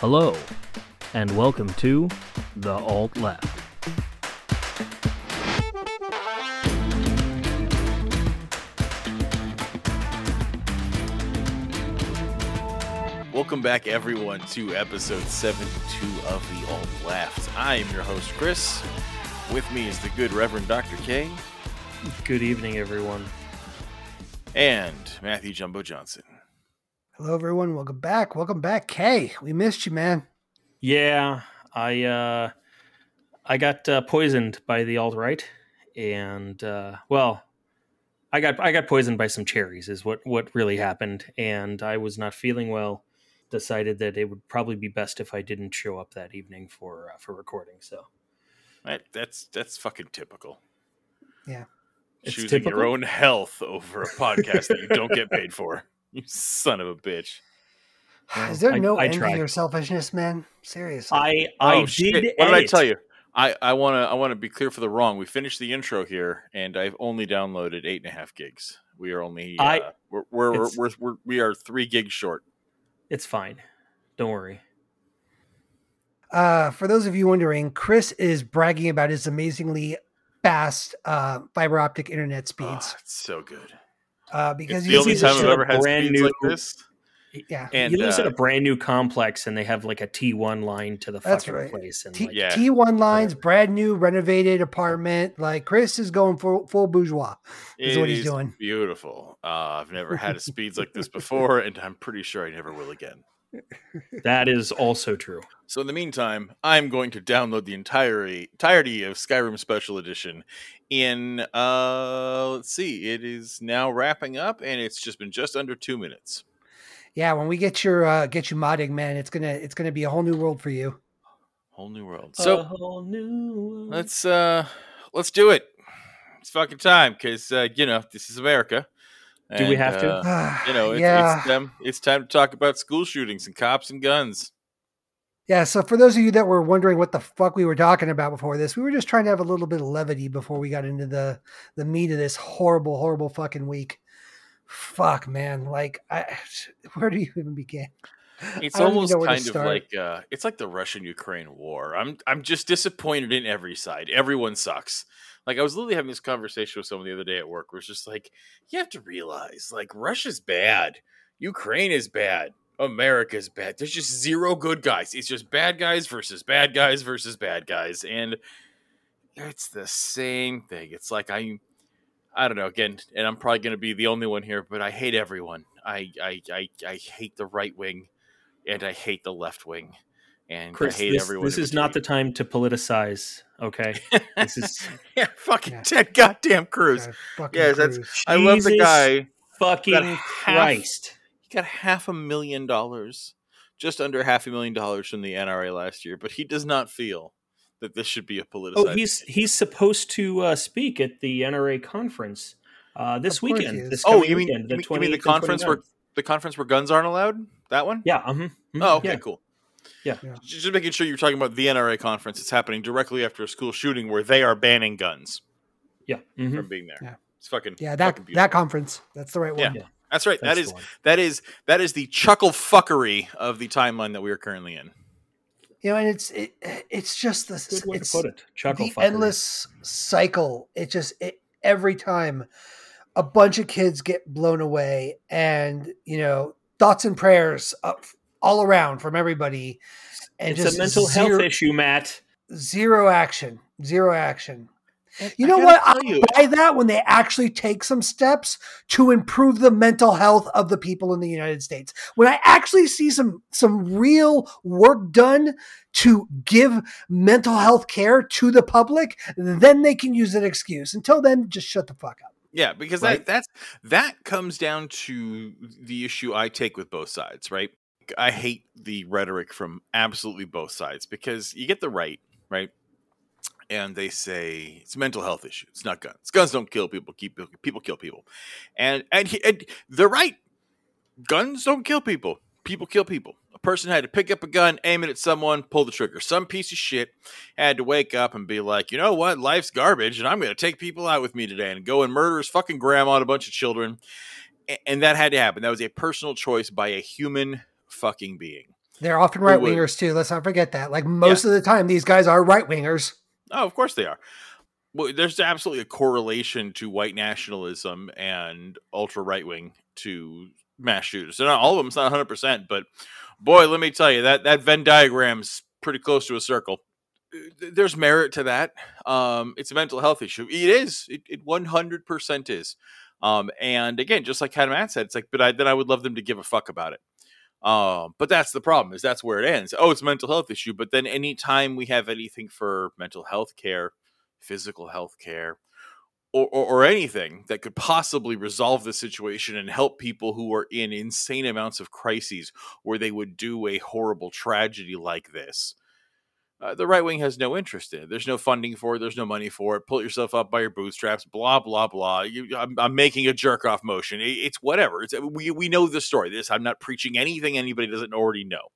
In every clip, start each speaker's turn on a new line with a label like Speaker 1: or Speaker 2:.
Speaker 1: Hello, and welcome to The Alt Left.
Speaker 2: Welcome back, everyone, to episode 72 of The Alt Left. I am your host, Chris. With me is the good Reverend Dr. K
Speaker 1: Good evening, everyone.
Speaker 2: and Matthew Jumbo Johnson.
Speaker 3: Hello, everyone. Welcome back. Welcome back, Kay. We missed you, man.
Speaker 1: Yeah, I uh, I got uh, poisoned by the alt right, and uh, well, I got I got poisoned by some cherries. Is what what really happened, and I was not feeling well. Decided that it would probably be best if I didn't show up that evening for uh, for recording. So
Speaker 2: That, that's that's fucking typical.
Speaker 1: Yeah,
Speaker 2: Choosing your own health over a podcast that you don't get paid for. You son of a bitch.
Speaker 3: Is there
Speaker 1: I-
Speaker 3: no
Speaker 1: I
Speaker 3: envy
Speaker 1: tried.
Speaker 3: or selfishness, man? Seriously.
Speaker 1: I I
Speaker 2: oh,
Speaker 1: did.
Speaker 2: shit. What did I tell you? I, I want to I want to be clear for the wrong. We finished the intro here, and I've only downloaded eight and a half gigs. We are only uh,
Speaker 1: I-
Speaker 2: we're, we're, we're, we're, we're we are three gigs short.
Speaker 1: It's fine. Don't worry.
Speaker 3: Uh, for those of you wondering, Chris is bragging about his amazingly fast uh, fiber optic internet
Speaker 2: Oh,
Speaker 3: speeds
Speaker 2: it's so good.
Speaker 3: Uh, because
Speaker 2: It's
Speaker 3: you
Speaker 2: the only
Speaker 1: he's
Speaker 2: time
Speaker 1: just
Speaker 2: I've
Speaker 1: a
Speaker 2: ever had
Speaker 1: brand new-
Speaker 2: like this.
Speaker 3: yeah.
Speaker 2: And
Speaker 1: he lives in
Speaker 2: uh,
Speaker 1: a brand new complex, and they have like a T one line to the
Speaker 3: That's
Speaker 1: fucking
Speaker 3: right.
Speaker 1: place, and
Speaker 3: T-
Speaker 1: like,
Speaker 2: Yeah.
Speaker 3: T1 lines, brand new, renovated apartment. Like Chris is going full, full bourgeois. is
Speaker 2: it
Speaker 3: what he's
Speaker 2: is
Speaker 3: doing.
Speaker 2: Beautiful. Uh, I've never had speeds like this before, and I'm pretty sure I never will again.
Speaker 1: That is also true.
Speaker 2: So in the meantime, I'm going to download the entirety entirety of Skyrim Special Edition. In uh, let's see, it is now wrapping up, and it's just been just under two minutes.
Speaker 3: Yeah, when we get your uh, get you modding, man, it's gonna it's gonna be a whole new world for you.
Speaker 2: Whole new world.
Speaker 1: a
Speaker 2: So
Speaker 1: whole new.
Speaker 2: let's uh, let's do it. It's fucking time because uh, you know this is America.
Speaker 1: Do we
Speaker 2: And,
Speaker 1: have to?
Speaker 2: uh, you know, it's,
Speaker 3: yeah.
Speaker 2: it's, um, it's time to talk about school shootings and cops and guns.
Speaker 3: Yeah, so for those of you that were wondering what the fuck we were talking about before this, we were just trying to have a little bit of levity before we got into the the meat of this horrible, horrible fucking week. Fuck, man! Like, I, where do you even begin?
Speaker 2: It's
Speaker 3: I don't even
Speaker 2: almost
Speaker 3: know where to
Speaker 2: kind of
Speaker 3: start.
Speaker 2: like uh, it's like the Russian Ukraine war. I'm I'm just disappointed in every side. Everyone sucks. Like I was literally having this conversation with someone the other day at work, where it's just like you have to realize like Russia's bad, Ukraine is bad, America's bad. There's just zero good guys. It's just bad guys versus bad guys versus bad guys, and it's the same thing. It's like I. I don't know. Again, and I'm probably going to be the only one here, but I hate everyone. I I, I, I hate the right wing and I hate the left wing, and
Speaker 1: Chris,
Speaker 2: I hate
Speaker 1: this,
Speaker 2: everyone.
Speaker 1: this
Speaker 2: in
Speaker 1: is not the time to politicize. Okay, this is
Speaker 2: yeah, fucking
Speaker 3: Yeah.
Speaker 2: Ted goddamn Cruz.
Speaker 3: God, fucking
Speaker 2: Yeah, that's-
Speaker 3: Cruz.
Speaker 2: I love the guy.
Speaker 1: fucking
Speaker 2: Got half-
Speaker 1: Christ.
Speaker 2: He got half a million dollars, just under half a million dollars from the NRA last year, but he does not feel that this should be a politicized.
Speaker 1: Oh, he's he's supposed to uh, speak at the NRA conference uh, this
Speaker 3: Of course he
Speaker 1: weekend. This
Speaker 2: Oh, you mean-
Speaker 1: weekend,
Speaker 2: you mean- you mean the conference where- the conference where guns aren't allowed. That one.
Speaker 1: Yeah. mhm, mhm,
Speaker 2: Oh, okay,
Speaker 1: yeah.
Speaker 2: cool.
Speaker 1: Yeah.
Speaker 3: Yeah.
Speaker 2: Just just making sure you're talking about the NRA conference. It's happening directly after a school shooting where they are banning guns
Speaker 1: Yeah. mhm.
Speaker 2: from being there.
Speaker 3: Yeah.
Speaker 2: It's fucking
Speaker 3: Yeah, that
Speaker 2: beautiful.
Speaker 3: that conference. That's the right one.
Speaker 2: Yeah. That's right.
Speaker 1: That's
Speaker 2: that
Speaker 1: the
Speaker 2: is
Speaker 1: one.
Speaker 2: that is that is the chuckle fuckery of the timeline that we are currently in.
Speaker 3: You know, and it's it, it's just this.
Speaker 1: Good way
Speaker 3: It's
Speaker 1: to put it. Chuckle
Speaker 3: the
Speaker 1: fuckery.
Speaker 3: endless cycle. It just it, every time a bunch of kids get blown away, and you know thoughts and prayers up all around from everybody, and
Speaker 1: It's
Speaker 3: just
Speaker 1: a mental
Speaker 3: zero,
Speaker 1: health issue, Matt.
Speaker 3: Zero action. Zero action. You
Speaker 2: I
Speaker 3: know what?
Speaker 2: tell
Speaker 3: I
Speaker 2: you-
Speaker 3: buy that when they actually take some steps to improve the mental health of the people in the United States. When I actually see some some real work done to give mental health care to the public, then they can use that excuse. Until then, just shut the fuck up.
Speaker 2: Yeah, because
Speaker 1: Right.
Speaker 2: that that's that comes down to the issue I take with both sides, right? I hate the rhetoric from absolutely both sides because you get the right, right? And they say it's a mental health issue. It's not guns. Guns don't kill people. Keep people kill people, and and, he, and they're right. Guns don't kill people. People kill people. A person had to pick up a gun, aim it at someone, pull the trigger. Some piece of shit had to wake up and be like, you know what, life's garbage, and I'm going to take people out with me today and go and murder his fucking grandma and a bunch of children. And that had to happen. That was a personal choice by a human fucking being.
Speaker 3: They're often right wingers too. Let's not forget that. Like most of the time, these guys are right wingers.
Speaker 2: Oh, of course they are. Well, there's absolutely a correlation to white nationalism and ultra right wing to mass shooters. They're not all of them. It's not 100, percent but boy, let me tell you that that Venn diagram's pretty close to a circle. There's merit to that. Um, it's a mental health issue. It is. It, it 100 percent is. Um, and again, just like Adam Matt said, it's like, but I, then I would love them to give a fuck about it. Um, but that's the problem is that's where it ends. Oh, it's a mental health issue. But then anytime we have anything for mental health care, physical health care, or, or, or anything that could possibly resolve the situation and help people who are in insane amounts of crises where they would do a horrible tragedy like this. Uh, the right wing has no interest in it. There's no funding for it. There's no money for it. Pull yourself up by your bootstraps. Blah blah blah. You, I'm, I'm making a jerk off motion. It- it's whatever. It's we we know the story. This I'm not preaching anything anybody doesn't already know.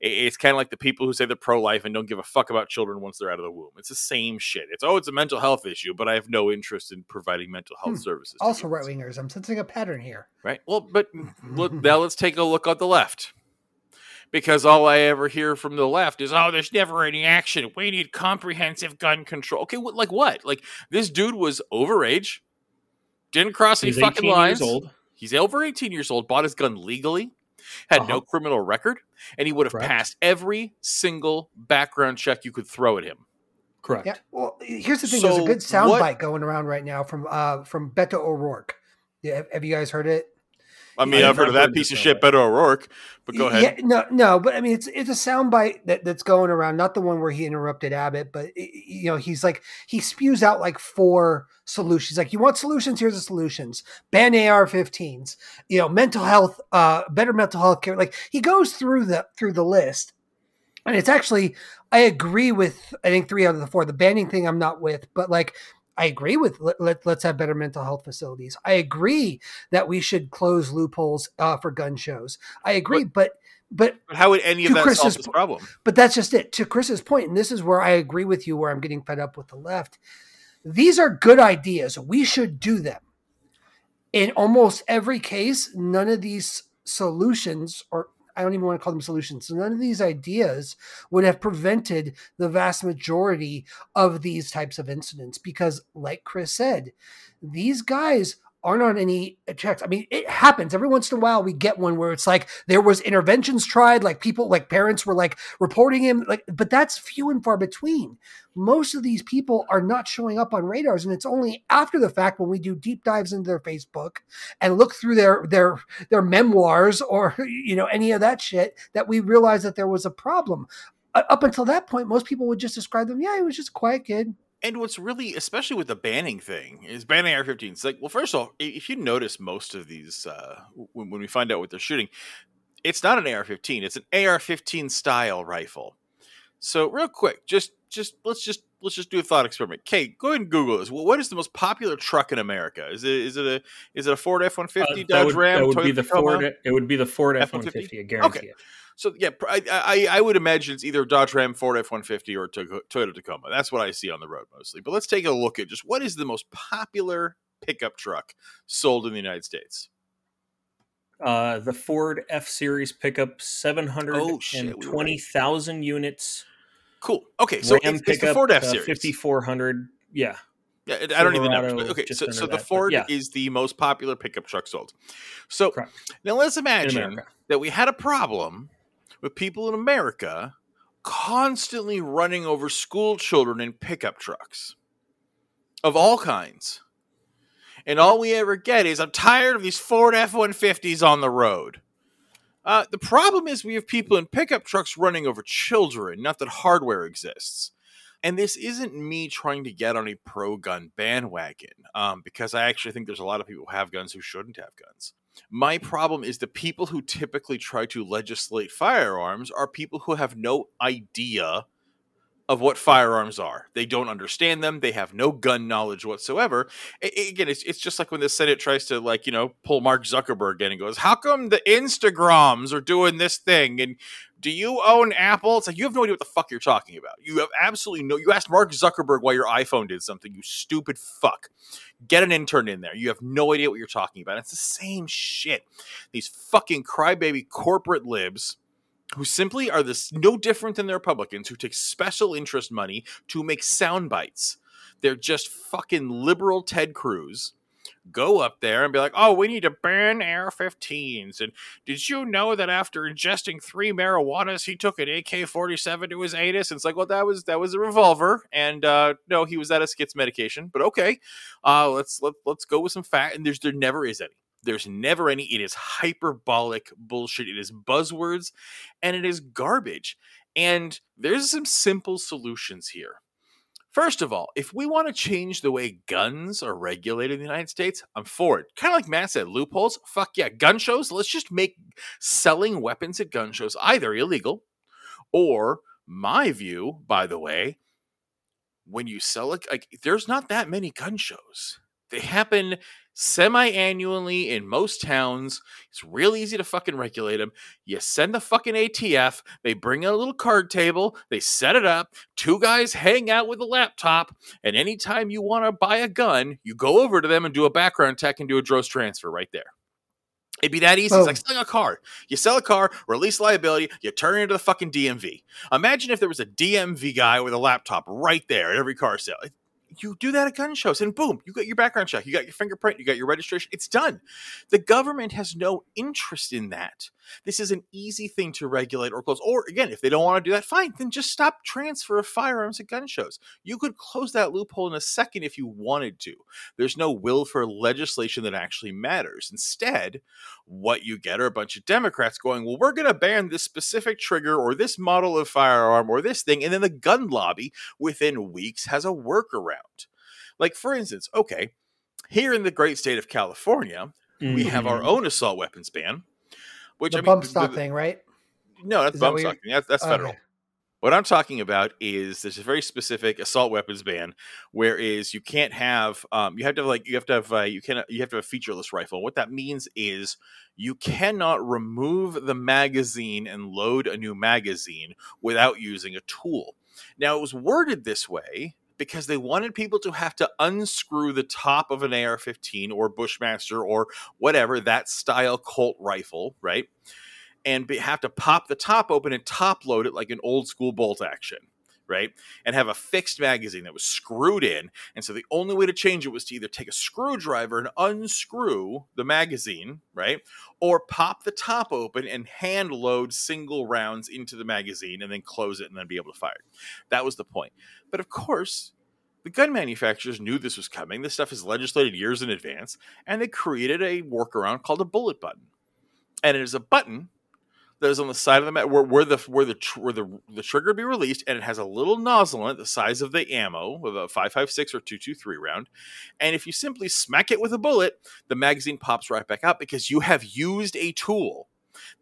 Speaker 2: It- It's kind of like the people who say they're pro life and don't give a fuck about children once they're out of the womb. It's the same shit. It's oh, it's a mental health issue, but I have no interest in providing mental health
Speaker 3: Hmm.
Speaker 2: services.
Speaker 3: Also right wingers. I'm sensing a pattern here.
Speaker 2: Right. Well, but look, now let's take a look at the left. Because all I ever hear from the left is, oh, there's never any action. We need comprehensive gun control. Okay, what, like what? Like this dude was overage, didn't cross any
Speaker 1: He's
Speaker 2: fucking lines.
Speaker 1: years old.
Speaker 2: He's over 18 years old, bought his gun legally, had no
Speaker 1: Uh-huh.
Speaker 2: criminal record, and he would have
Speaker 1: Correct.
Speaker 2: passed every single background check you could throw at him.
Speaker 1: Correct.
Speaker 3: Yeah. Well, here's the thing. There's a good soundbite
Speaker 2: what-
Speaker 3: going around right now from uh from Beto O'Rourke. Yeah, have, have you guys heard it?
Speaker 2: I mean, I've heard of that piece of shit. Beto O'Rourke, but go ahead.
Speaker 3: Yeah, no, no, but I mean, it's it's a soundbite that that's going around. Not the one where he interrupted Abbott, but i- you know, he's like he spews out like four solutions. Like, you want solutions? Here's the solutions: ban AR-15s. You know, mental health, uh, better mental health care. Like he goes through the through the list, and it's actually I agree with I think three out of the four. The banning thing I'm not with, but like. I agree with let, let, us have better mental health facilities. I agree that we should close loopholes uh, for gun shows. I agree, but but
Speaker 2: But how would any of that solve
Speaker 3: Chris's
Speaker 2: this
Speaker 3: po-
Speaker 2: problem?
Speaker 3: but that's just it. To Chris's point, and this is where I agree with you, where I'm getting fed up with the left. These are good ideas. We should do them. In almost every case, none of these solutions, or I don't even want to call them solutions, So none of these ideas would have prevented the vast majority of these types of incidents because, like Chris said, these guys aren't on any checks. I mean, it happens every once in a while. We get one where it's like there was interventions tried, like people, like parents were like reporting him, like, but that's few and far between. Most of these people are not showing up on radars, and it's only after the fact when we do deep dives into their Facebook and look through their their their memoirs or you know any of that shit that we realize that there was a problem. Uh, Up until that point, most people would just describe them. Yeah, he was just a quiet kid.
Speaker 2: And what's really, especially with the banning thing, is banning AR-15s. It's like, well, first of all, if you notice most of these, uh, when, when we find out what they're shooting, it's not an AR-15; it's an AR-15 style rifle. So, real quick, just, just let's just let's just do a thought experiment. Kate, go ahead and Google this. Well, what is the most popular truck in America? Is it is it a is it a Ford F-150,
Speaker 1: Uh, that
Speaker 2: Dodge
Speaker 1: would,
Speaker 2: Ram,
Speaker 1: that would
Speaker 2: Toyota
Speaker 1: be the
Speaker 2: Tacoma?
Speaker 1: Ford. It would be the Ford F one
Speaker 2: F-150?
Speaker 1: fifty. I guarantee
Speaker 2: Okay.
Speaker 1: it.
Speaker 2: So yeah, I, I I would imagine it's either Dodge Ram, Ford F one fifty, or Toyota Tacoma. That's what I see on the road mostly. But let's take a look at just what is the most popular pickup truck sold in the United States.
Speaker 1: Uh, the Ford F Series pickup, seven hundred
Speaker 2: Oh, shit, we
Speaker 1: and twenty thousand units.
Speaker 2: Cool. Okay, so
Speaker 1: Ram
Speaker 2: it's, it's the Ford F
Speaker 1: uh,
Speaker 2: series.
Speaker 1: fifty four hundred. Yeah,
Speaker 2: Yeah, I don't even know. Okay, so, so the
Speaker 1: that,
Speaker 2: Ford
Speaker 1: yeah.
Speaker 2: is the most popular pickup truck sold. So
Speaker 1: Correct.
Speaker 2: now let's imagine that we had a problem with people in America constantly running over school children in pickup trucks of all kinds. And all we ever get is I'm tired of these Ford F 150s on the road. Uh, the problem is we have people in pickup trucks running over children, not that hardware exists. And this isn't me trying to get on a pro gun bandwagon, um, because I actually think there's a lot of people who have guns who shouldn't have guns. My problem is the people who typically try to legislate firearms are people who have no idea of what firearms are. They don't understand them. They have no gun knowledge whatsoever. Again, it's, it's just like when the Senate tries to like you know pull Mark Zuckerberg in and goes, "How come the Instagrams are doing this thing?" And do you own Apple? It's like you have no idea what the fuck you're talking about. You have absolutely no. You asked Mark Zuckerberg why your iPhone did something. You stupid fuck. Get an intern in there. You have no idea what you're talking about. It's the same shit. These fucking crybaby corporate libs who simply are this no different than the Republicans who take special interest money to make sound bites. They're just fucking liberal Ted Cruz go up there and be like, "Oh, we need to ban AR-15s." And did you know that after ingesting three marijuanas, he took an AK-47 to his anus? And it's like, well, that was that was a revolver, and uh, no, he was at a skits medication. But okay, uh, let's let, let's go with some fact. And there's there never is any. There's never any. It is hyperbolic bullshit. It is buzzwords, and it is garbage. And there's some simple solutions here First of all, if we want to change the way guns are regulated in the United States, I'm for it. Kind of like Matt said, loopholes. Fuck yeah, gun shows. Let's just make selling weapons at gun shows either illegal or, my view, by the way, when you sell it, like there's not that many gun shows. They happen semi annually in most towns. It's real easy to fucking regulate them. You send the fucking ATF, they bring a little card table, they set it up, two guys hang out with a laptop, and anytime you want to buy a gun, you go over to them and do a background check and do a DROS transfer right there. It'd be that easy. Oh. It's like selling a car. You sell a car, release liability, you turn it into the fucking DMV. Imagine if there was a DMV guy with a laptop right there at every car sale you do that at gun shows and boom, you got your background check, you got your fingerprint, you got your registration. It's done. The government has no interest in that. This is an easy thing to regulate or close. Or again, if they don't want to do that, fine, then just stop transfer of firearms at gun shows. You could close that loophole in a second if you wanted to. There's no will for legislation that actually matters. Instead, what you get are a bunch of Democrats going, well, we're going to ban this specific trigger or this model of firearm or this thing. And then the gun lobby within weeks has a workaround. Like, for instance, okay, here in the great state of California, mm-hmm. we have our mm-hmm. own assault weapons ban which
Speaker 3: the
Speaker 2: I mean,
Speaker 3: bump stock the, thing, right?
Speaker 2: No, that's bump stock thing. That's, that's federal. What I'm talking about is there's a very specific assault weapons ban, whereas you can't have um, you have to have like you have to have uh, you can you have to have a featureless rifle. What that means is you cannot remove the magazine and load a new magazine without using a tool. Now it was worded this way because they wanted people to have to unscrew the top of an AR-15 or Bushmaster or whatever that style Colt rifle, right? And be, have to pop the top open and top load it like an old school bolt action right? And have a fixed magazine that was screwed in. And so the only way to change it was to either take a screwdriver and unscrew the magazine, right? Or pop the top open and hand load single rounds into the magazine and then close it and then be able to fire. That was the point. But of course, the gun manufacturers knew this was coming. This stuff is legislated years in advance, and they created a workaround called a bullet button. And it is a button that is on the side of the mat where, where the where the where the the trigger be released, and it has a little nozzle in it the size of the ammo of a five five six or two two three round. And if you simply smack it with a bullet, the magazine pops right back out because you have used a tool.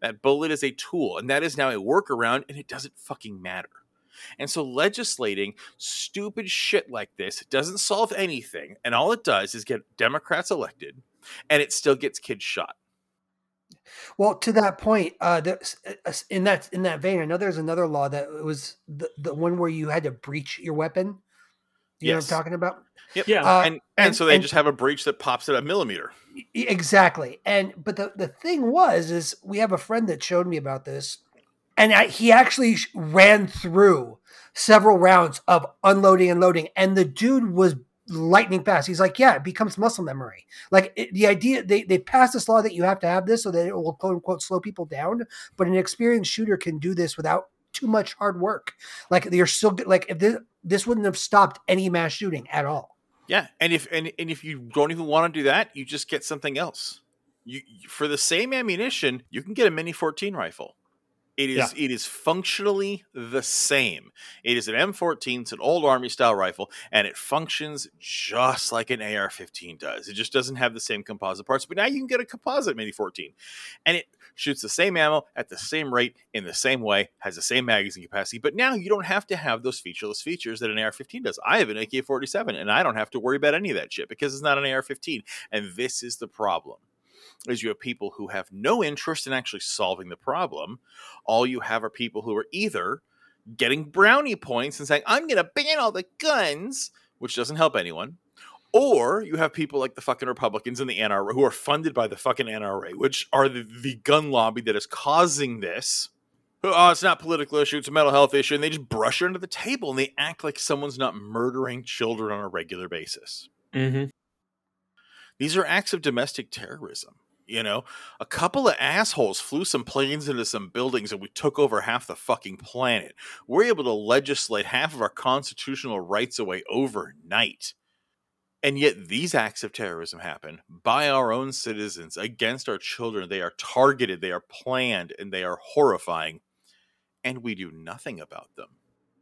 Speaker 2: That bullet is a tool, and that is now a workaround, and it doesn't fucking matter. And so legislating stupid shit like this doesn't solve anything, and all it does is get Democrats elected, and it still gets kids shot.
Speaker 3: Well, to that point, uh, uh in that in that vein, I know there's another law that was the, the one where you had to breach your weapon. You yes. know what I'm talking about?
Speaker 2: Yep. Yeah. Uh, and, and, and so they and, just have a breach that pops at a millimeter.
Speaker 3: Exactly. And but the the thing was is we have a friend that showed me about this, and I, he actually ran through several rounds of unloading and loading, and the dude was lightning fast. He's like, yeah, it becomes muscle memory. Like it, the idea they they passed this law that you have to have this so that it will quote unquote slow people down, but an experienced shooter can do this without too much hard work. Like you're still like if this this wouldn't have stopped any mass shooting at all.
Speaker 2: Yeah, and if and, and if you don't even want to do that, you just get something else. You for the same ammunition, you can get a mini 14 rifle. It is yeah. it is functionally the same. It is an M14, it's an old army style rifle, and it functions just like an AR-15 does. It just doesn't have the same composite parts, but now you can get a composite Mini 14, and it shoots the same ammo at the same rate in the same way, has the same magazine capacity. But now you don't have to have those featureless features that an AR-15 does. I have an AK-47, and I don't have to worry about any of that shit because it's not an AR-15, and this is the problem is you have people who have no interest in actually solving the problem. All you have are people who are either getting brownie points and saying, I'm going to ban all the guns, which doesn't help anyone. Or you have people like the fucking Republicans and the NRA who are funded by the fucking NRA, which are the, the gun lobby that is causing this oh, it's not a political issue, it's a mental health issue, and they just brush it under the table and they act like someone's not murdering children on a regular basis.
Speaker 1: Mm-hmm.
Speaker 2: These are acts of domestic terrorism. You know, a couple of assholes flew some planes into some buildings and we took over half the fucking planet. We're able to legislate half of our constitutional rights away overnight. And yet, these acts of terrorism happen by our own citizens against our children. They are targeted, they are planned, and they are horrifying. And we do nothing about them.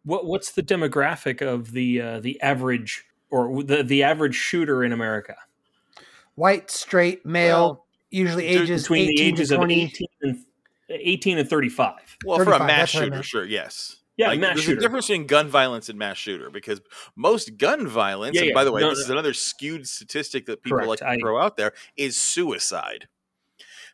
Speaker 1: What What's the demographic of the uh, the average or the the average shooter in America?
Speaker 3: White, straight, male,
Speaker 2: Well,
Speaker 3: usually ages
Speaker 1: Between the
Speaker 3: 18
Speaker 1: ages
Speaker 3: to
Speaker 1: of 18 and 18 and 35.
Speaker 2: Well, for a mass
Speaker 3: that's what I
Speaker 2: shooter,
Speaker 3: meant.
Speaker 2: sure, yes.
Speaker 1: Yeah,
Speaker 2: Like,
Speaker 1: mass
Speaker 2: there's
Speaker 1: shooter.
Speaker 2: a difference between gun violence and mass shooter because most gun violence,
Speaker 1: Yeah,
Speaker 2: and
Speaker 1: yeah,
Speaker 2: by the way,
Speaker 1: no,
Speaker 2: this
Speaker 1: no.
Speaker 2: is another skewed statistic that people
Speaker 1: Correct,
Speaker 2: like to
Speaker 1: I-
Speaker 2: throw out there, is suicide.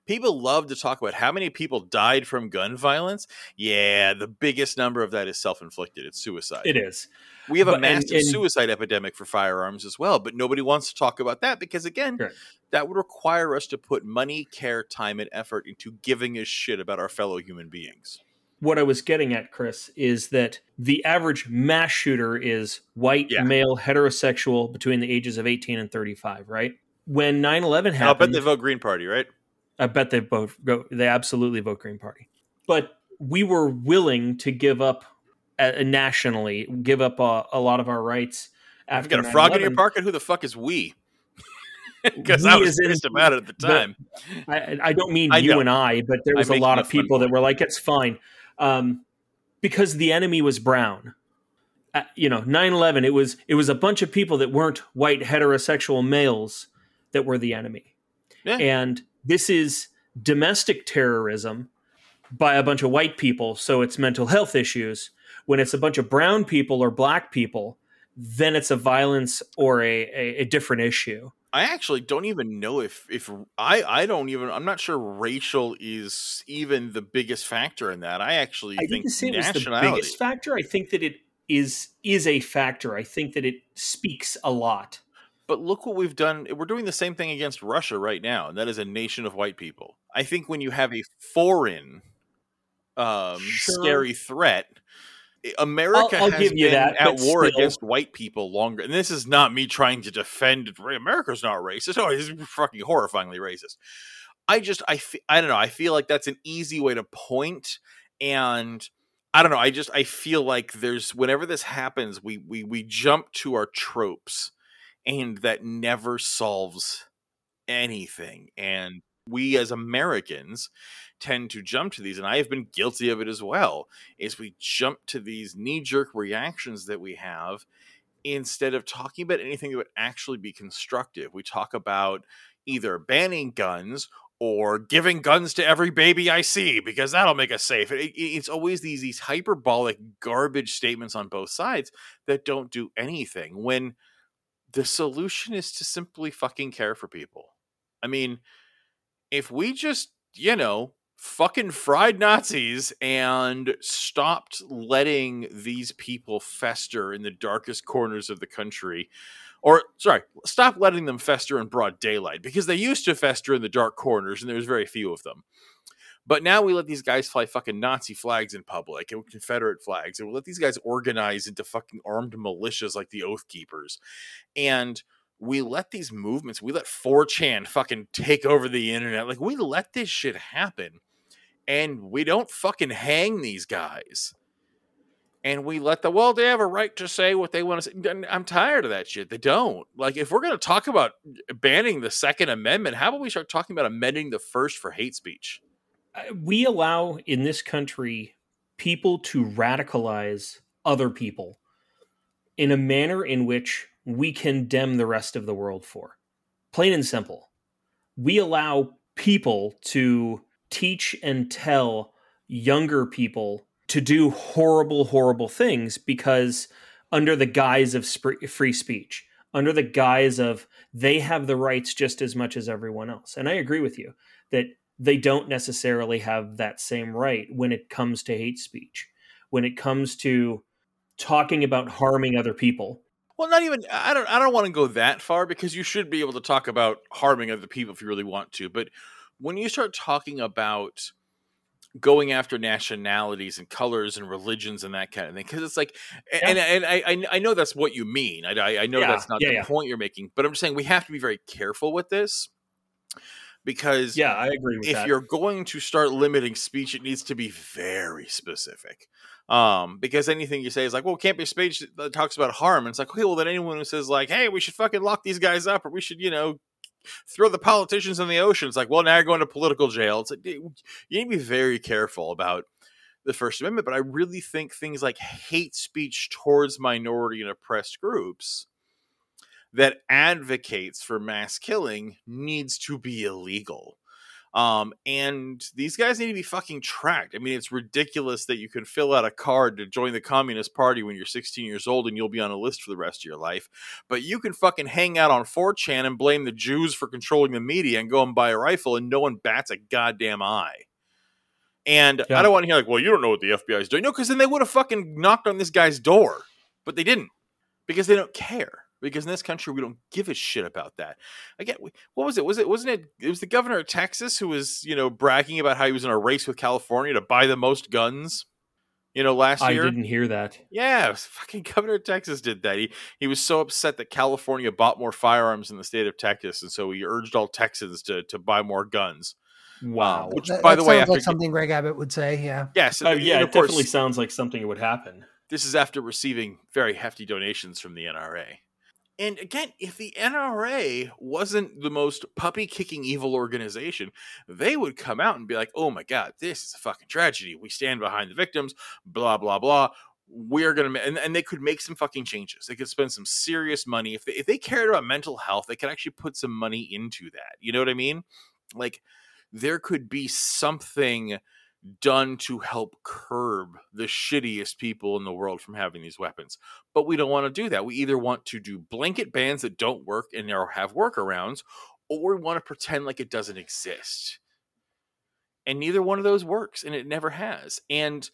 Speaker 2: People love to talk about how many people died from gun violence. Yeah, the biggest number of that is self inflicted. It's suicide.
Speaker 1: It is.
Speaker 2: We have a
Speaker 1: But- and-
Speaker 2: massive
Speaker 1: and-
Speaker 2: suicide epidemic for firearms as well, but nobody wants to talk about that because, again,
Speaker 1: Correct.
Speaker 2: that would require us to put money, care, time, and effort into giving a shit about our fellow human beings.
Speaker 1: What I was getting at, Chris, is that the average mass shooter is white,
Speaker 2: Yeah.
Speaker 1: male, heterosexual between the ages of 18 and 35, right? When 9 11
Speaker 2: And I'll bet
Speaker 1: happened,
Speaker 2: they vote Green Party, right?
Speaker 1: I bet they both go. They absolutely vote Green Party. But we were willing to give up uh, nationally, give up uh, a lot of our rights.
Speaker 2: I've got a frog in your
Speaker 1: 9/11.
Speaker 2: pocket. Who the fuck is we? Because I was pissed about it at the time.
Speaker 1: I, I don't mean
Speaker 2: I
Speaker 1: you
Speaker 2: know.
Speaker 1: and I, but there was a lot of people that were like, "It's fine," um, because the enemy was brown. Uh, you know, 9-11, It was it was a bunch of people that weren't white heterosexual males that were the enemy,
Speaker 2: Yeah.
Speaker 1: and this is domestic terrorism by a bunch of white people. So it's mental health issues. When it's a bunch of brown people or black people, then it's a violence or a, a, a different issue.
Speaker 2: I actually don't even know if if I I don't even I'm not sure racial is even the biggest factor in that. I actually
Speaker 1: I
Speaker 2: think
Speaker 1: didn't say it was the biggest factor. I think that it is is a factor. I think that it speaks a lot.
Speaker 2: But look what we've done. We're doing the same thing against Russia right now, and that is a nation of white people. I think when you have a foreign, um,
Speaker 1: Sure.
Speaker 2: scary threat, America
Speaker 1: I'll
Speaker 2: has
Speaker 1: give you
Speaker 2: been
Speaker 1: that,
Speaker 2: at war
Speaker 1: still-
Speaker 2: against white people longer. And this is not me trying to defend America's not racist. Oh, this is fucking horrifyingly racist. I just, I, fe- I don't know. I feel like that's an easy way to point, and I don't know. I just, I feel like there's whenever this happens, we we we jump to our tropes and that never solves anything. And we as Americans tend to jump to these, and I have been guilty of it as well, is we jump to these knee-jerk reactions that we have instead of talking about anything that would actually be constructive. We talk about either banning guns or giving guns to every baby I see because that'll make us safe. It- it's always these these hyperbolic garbage statements on both sides that don't do anything when the solution is to simply fucking care for people. I mean, if we just, you know, fucking fried Nazis and stopped letting these people fester in the darkest corners of the country, or sorry, stop letting them fester in broad daylight because they used to fester in the dark corners and there was very few of them. But now we let these guys fly fucking Nazi flags in public and Confederate flags, and we let these guys organize into fucking armed militias like the Oath Keepers. And we let these movements, we let 4chan fucking take over the internet. Like we let this shit happen. And we don't fucking hang these guys. And we let the well, they have a right to say what they want to say. I'm tired of that shit. They don't. Like, if we're going to talk about uh, banning the Second Amendment, how about we start talking about amending the first for hate speech?
Speaker 1: We allow in this country people to radicalize other people in a manner in which we condemn the rest of the world for. Plain and simple. We allow people to teach and tell younger people to do horrible, horrible things because, under the guise of free speech, under the guise of they have the rights just as much as everyone else. And I agree with you that they don't necessarily have that same right when it comes to hate speech, when it comes to talking about harming other people.
Speaker 2: Well, not even I don't I don't want to go that far because you should be able to talk about harming other people if you really want to. But when you start talking about going after nationalities and colors and religions and that kind of thing because it's like and,
Speaker 1: Yeah.
Speaker 2: and, I, I I know that's what you mean I, I know
Speaker 1: Yeah,
Speaker 2: that's not
Speaker 1: yeah,
Speaker 2: the point you're making but i'm just saying we have to be very careful with this because
Speaker 1: Yeah, I agree with
Speaker 2: if
Speaker 1: that.
Speaker 2: you're going to start limiting speech, it needs to be very specific. Um, because anything you say is like, well, it can't be speech that talks about harm. And it's like, okay, well, then anyone who says like, hey, we should fucking lock these guys up, or we should, you know, throw the politicians in the ocean. It's like, well, now you're going to political jail. It's like you need to be very careful about the First Amendment. But I really think things like hate speech towards minority and oppressed groups that advocates for mass killing needs to be illegal. Um, and these guys need to be fucking tracked. I mean, it's ridiculous that you can fill out a card to join the Communist Party when you're 16 years old and you'll be on a list for the rest of your life. But you can fucking hang out on 4chan and blame the Jews for controlling the media and go and buy a rifle and no one bats a goddamn eye. And
Speaker 1: Yeah.
Speaker 2: I don't want to hear like, well, you don't know what the FBI is doing. No, because then they would have fucking knocked on this guy's door. But they didn't. Because they don't care. Because in this country we don't give a shit about that. Again, what was it? Was it wasn't it it was the governor of Texas who was, you know, bragging about how he was in a race with California to buy the most guns, you know, last
Speaker 1: I
Speaker 2: year?
Speaker 1: I didn't hear that.
Speaker 2: Yeah, it was fucking governor of Texas did that. He he was so upset that California bought more firearms in the state of Texas, and so he urged all Texans to to buy more guns.
Speaker 1: Wow.
Speaker 2: which,
Speaker 3: That,
Speaker 2: by
Speaker 3: that
Speaker 2: the way,
Speaker 3: sounds
Speaker 2: after
Speaker 3: like something Greg Abbott would say. Yeah.
Speaker 2: yes,
Speaker 1: Uh, yeah,
Speaker 2: of
Speaker 1: it
Speaker 2: course,
Speaker 1: definitely sounds like something would happen.
Speaker 2: this is after receiving very hefty donations from the NRA. And again, if the NRA wasn't the most puppy kicking evil organization, they would come out and be like, oh my God, this is a fucking tragedy. We stand behind the victims, blah, blah, blah. We're going to, and, and they could make some fucking changes. They could spend some serious money. If they, if they cared about mental health, they could actually put some money into that. You know what I mean? Like, there could be something done to help curb the shittiest people in the world from having these weapons. But we don't want to do that. We either want to do blanket bans that don't work and have workarounds, or we want to pretend like it doesn't exist. And neither one of those works, and it never has. And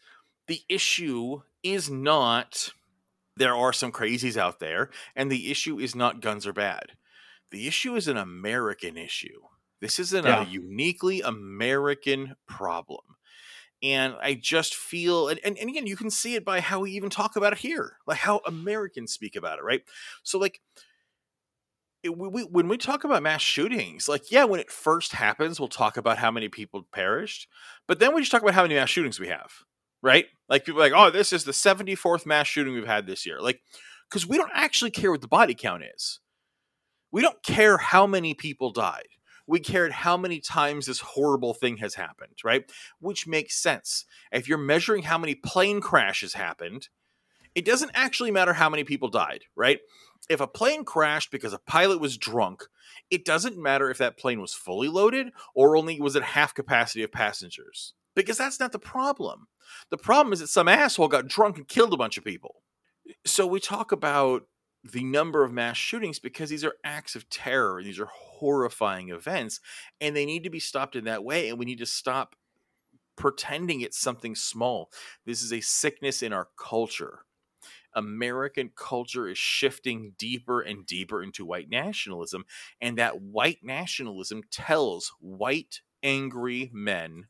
Speaker 2: the issue is not there are some crazies out there, and the issue is not guns are bad. The issue is an American issue. This isn't uh,
Speaker 1: Yeah.
Speaker 2: a uniquely American problem. And I just feel, and, and, and again, you can see it by how we even talk about it here, like how Americans speak about it, right? So, like, it, we, when we talk about mass shootings, like, yeah, when it first happens, we'll talk about how many people perished, but then we just talk about how many mass shootings we have, right? Like, people like, oh, this is the 74th mass shooting we've had this year. Like, because we don't actually care what the body count is. We don't care how many people died. We cared how many times this horrible thing has happened, right? Which makes sense. If you're measuring how many plane crashes happened, it doesn't actually matter how many people died, right? If a plane crashed because a pilot was drunk, it doesn't matter if that plane was fully loaded or only was at half capacity of passengers. Because that's not the problem. The problem is that some asshole got drunk and killed a bunch of people. So we talk about the number of mass shootings because these are acts of terror. These are horrifying events, and they need to be stopped in that way. And we need to stop pretending it's something small. This is a sickness in our culture. American culture is shifting deeper and deeper into white nationalism, and that white nationalism tells white, angry men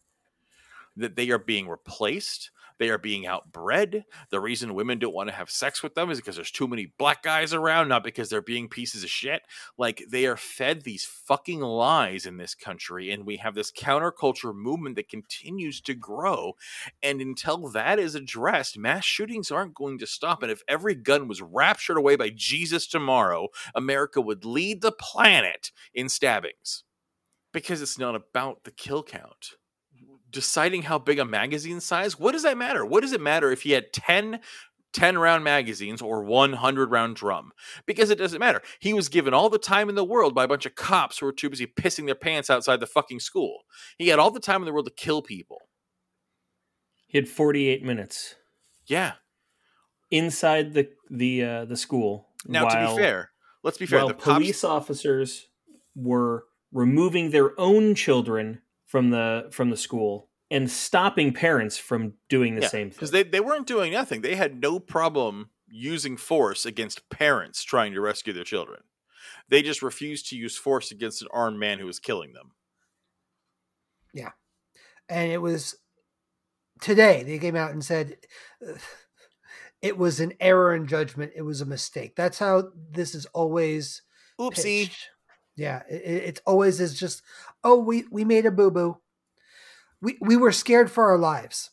Speaker 2: that they are being replaced, they are being outbred. The reason women don't want to have sex with them is because there's too many black guys around, not because they're being pieces of shit. Like they are fed these fucking lies in this country, and we have this counterculture movement that continues to grow. And until that is addressed, mass shootings aren't going to stop. And if every gun was raptured away by Jesus tomorrow, America would lead the planet in stabbings because it's not about the kill count deciding how big a magazine size what does that matter? What does it matter if he had 10 10 round magazines or 100 round drum? Because it doesn't matter. He was given all the time in the world by a bunch of cops who were too busy pissing their pants outside the fucking school. He had all the time in the world to kill people.
Speaker 1: He had 48 minutes.
Speaker 2: Yeah.
Speaker 1: Inside the the uh, the school.
Speaker 2: now to be fair let's be fair
Speaker 1: while
Speaker 2: the cops
Speaker 1: police officers were removing their own children from the from the school and stopping parents from doing the same thing.
Speaker 2: because they, they weren't doing nothing they had no problem using force against parents trying to rescue their children they just refused to use force against an armed man who was killing them Yeah.
Speaker 3: and it was today they came out and said it was an error in judgment. It was a mistake. That's how this is always.
Speaker 2: Oopsie.
Speaker 3: pitched. Yeah, it, it- always is just oh we we made a boo boo. We we were scared for our lives.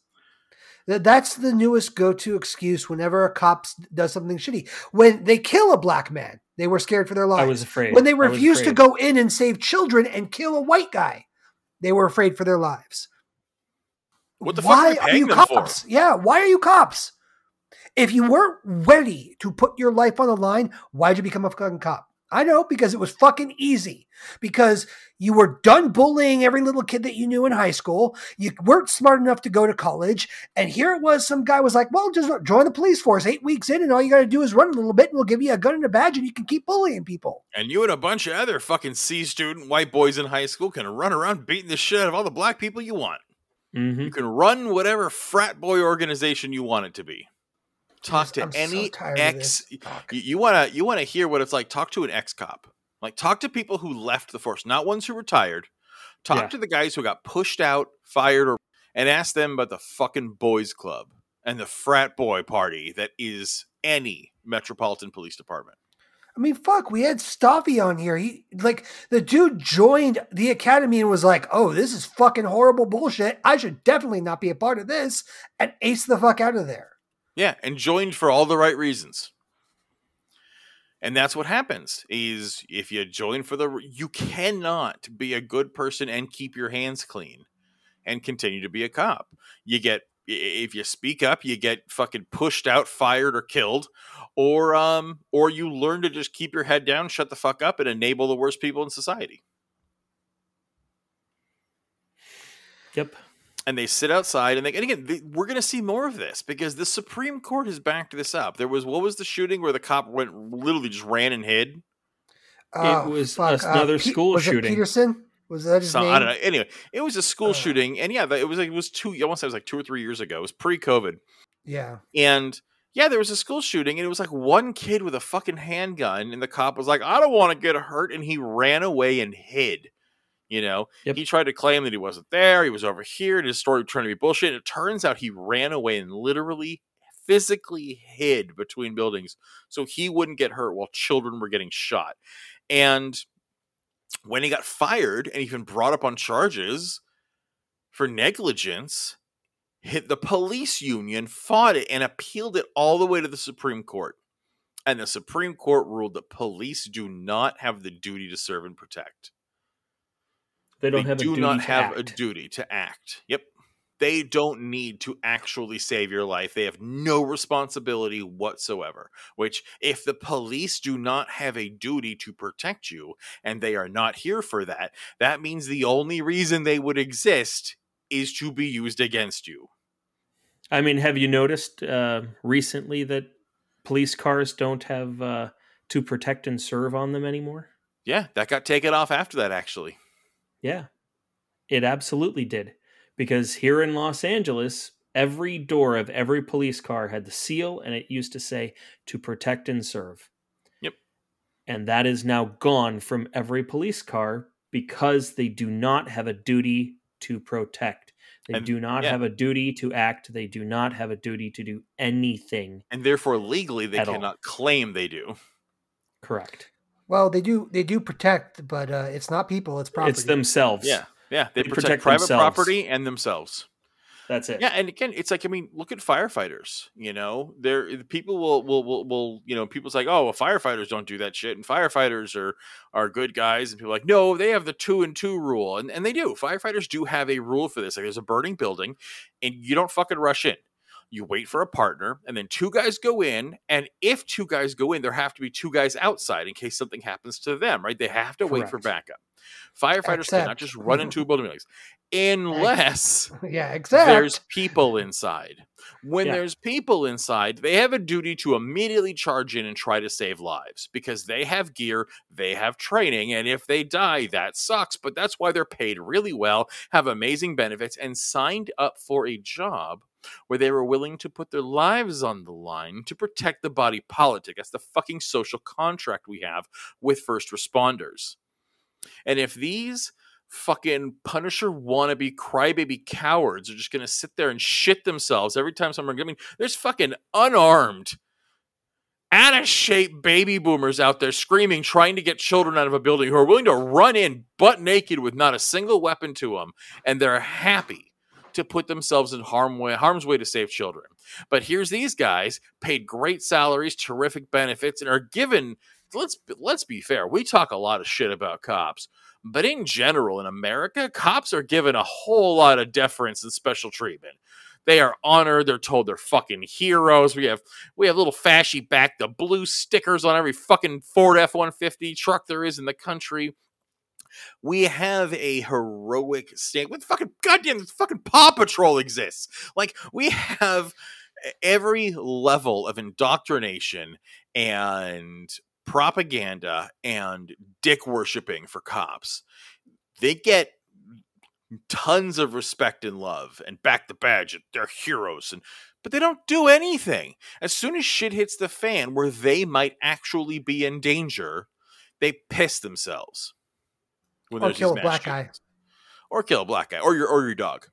Speaker 3: That that's the newest go to excuse whenever a cop does something shitty. When they kill a black man, they were scared for their lives.
Speaker 1: I was afraid
Speaker 3: when they refused to go in and save children and kill a white guy, they were afraid for their lives.
Speaker 2: What the fuck are
Speaker 3: why are you
Speaker 2: them for?
Speaker 3: cops? Yeah, why are you cops? If you weren't ready to put your life on the line, why'd you become a fucking cop? I know because it was fucking easy. Because you were done bullying every little kid that you knew in high school. You weren't smart enough to go to college. And here it was some guy was like, well, just join the police force eight weeks in, and all you got to do is run a little bit, and we'll give you a gun and a badge, and you can keep bullying people.
Speaker 2: And you and a bunch of other fucking C student white boys in high school can run around beating the shit out of all the black people you want.
Speaker 1: Mhm.
Speaker 2: You can run whatever frat boy organization you want it to be. Talk to
Speaker 3: I'm
Speaker 2: any
Speaker 3: of
Speaker 2: ex. You, you wanna you wanna hear what it's like. Talk to an ex cop. Like talk to people who left the force, not ones who retired. Talk
Speaker 1: Yeah.
Speaker 2: to the guys who got pushed out, fired, or and ask them about the fucking boys club and the frat boy party that is any metropolitan police department.
Speaker 3: I mean, fuck, we had Staffy on here. He like the dude joined the academy and was like, "Oh, this is fucking horrible bullshit. I should definitely not be a part of this," and ace the fuck out of there.
Speaker 2: Yeah, and joined for all the right reasons. And that's what happens is if you join for the you cannot be a good person and keep your hands clean and continue to be a cop. You get if you speak up, you get fucking pushed out, fired or killed or um or you learn to just keep your head down, shut the fuck up and enable the worst people in society.
Speaker 1: Yep.
Speaker 2: And they sit outside and they and again they, we're going to see more of this because the supreme court has backed this up there was what was the shooting where the cop went literally just ran and hid
Speaker 3: Oh,
Speaker 1: was
Speaker 3: fuck,
Speaker 1: another
Speaker 3: Pe-
Speaker 1: school
Speaker 3: was it
Speaker 1: shooting.
Speaker 3: Peterson was that his
Speaker 2: so,
Speaker 3: name?
Speaker 2: i don't know anyway it was a school
Speaker 3: Uh.
Speaker 2: shooting and yeah it was like it was two i want to say it was like two or three years ago it was pre-covid
Speaker 3: Yeah,
Speaker 2: and yeah there was a school shooting and it was like one kid with a fucking handgun and the cop was like i don't want to get hurt and he ran away and hid you know?
Speaker 1: Yep.
Speaker 2: he tried to claim that he wasn't there he was over here and his story was trying to be bullshit and it turns out he ran away and literally physically hid between buildings so he wouldn't get hurt while children were getting shot. And when he got fired and even brought up on charges for negligence hit the police union fought it and appealed it all the way to the supreme court. And the supreme court ruled that police do not have the duty to serve and protect
Speaker 1: They don't
Speaker 2: they
Speaker 1: have
Speaker 2: do
Speaker 1: a duty
Speaker 2: not
Speaker 1: to
Speaker 2: have a
Speaker 1: act.
Speaker 2: duty to act. Yep. They don't need to actually save your life. They have no responsibility whatsoever. Which, if the police do not have a duty to protect you and they are not here for that, that means the only reason they would exist is to be used against you.
Speaker 1: I mean, have you noticed uh, recently that police cars don't have uh, to protect and serve on them anymore?
Speaker 2: Yeah, that got taken off after that, actually.
Speaker 1: Yeah, it absolutely did. Because here in Los Angeles, every door of every police car had the seal and it used to say to protect and serve.
Speaker 2: Yep.
Speaker 1: And that is now gone from every police car because they do not have a duty to protect. They
Speaker 2: And-
Speaker 1: do not
Speaker 2: yeah.
Speaker 1: have a duty to act. They do not have a duty to do anything.
Speaker 2: And therefore, legally, they
Speaker 1: At all.
Speaker 2: cannot claim they do.
Speaker 1: Correct.
Speaker 3: Well, they do they do protect, but uh, it's not people; it's property.
Speaker 1: It's themselves.
Speaker 2: Yeah. Yeah. They,
Speaker 1: They
Speaker 2: protect,
Speaker 1: protect
Speaker 2: private
Speaker 1: themselves.
Speaker 2: property and themselves.
Speaker 1: That's it.
Speaker 2: Yeah, and again, it's like I mean, look at firefighters. You know, there people will will will, will you know people's like, oh, well, firefighters don't do that shit, and firefighters are are good guys, and people are like, no, they have the two and two rule, and and they do. Firefighters do have a rule for this. Like, there's a burning building, and you don't fucking rush in. You wait for a partner, and then two guys go in. And if two guys go in, there have to be two guys outside in case something happens to them. Right? They have to wait for backup. Firefighters cannot just run into a building unless
Speaker 3: yeah, exactly.
Speaker 2: there's people inside. When
Speaker 1: Yeah.
Speaker 2: there's people inside, they have a duty to immediately charge in and try to save lives because they have gear, they have training, and if they die, that sucks. But that's why they're paid really well, have amazing benefits, and signed up for a job where they were willing to put their lives on the line to protect the body politic. That's the fucking social contract we have with first responders. And if these fucking Punisher wannabe crybaby cowards are just gonna sit there and shit themselves every time someone. I mean, there's fucking unarmed, out of shape baby boomers out there screaming, trying to get children out of a building who are willing to run in butt naked with not a single weapon to them, and they're happy to put themselves in harm way, harm's way to save children. But here's these guys paid great salaries, terrific benefits, and are given. Let's let's be fair. We talk a lot of shit about cops, but in general, in America, cops are given a whole lot of deference and special treatment. They are honored. They're told they're fucking heroes. We have we have little fashy back the blue stickers on every fucking Ford F one fifty truck there is in the country. We have a heroic state with fucking goddamn fucking Paw Patrol exists. Like we have every level of indoctrination and propaganda and dick worshiping for cops. They get tons of respect and love and back the badge. They're heroes and but they don't do anything. As soon as shit hits the fan where they might actually be in danger, they piss themselves.
Speaker 3: When or kill a black guy.
Speaker 2: Or kill a black guy. Or your or your dog.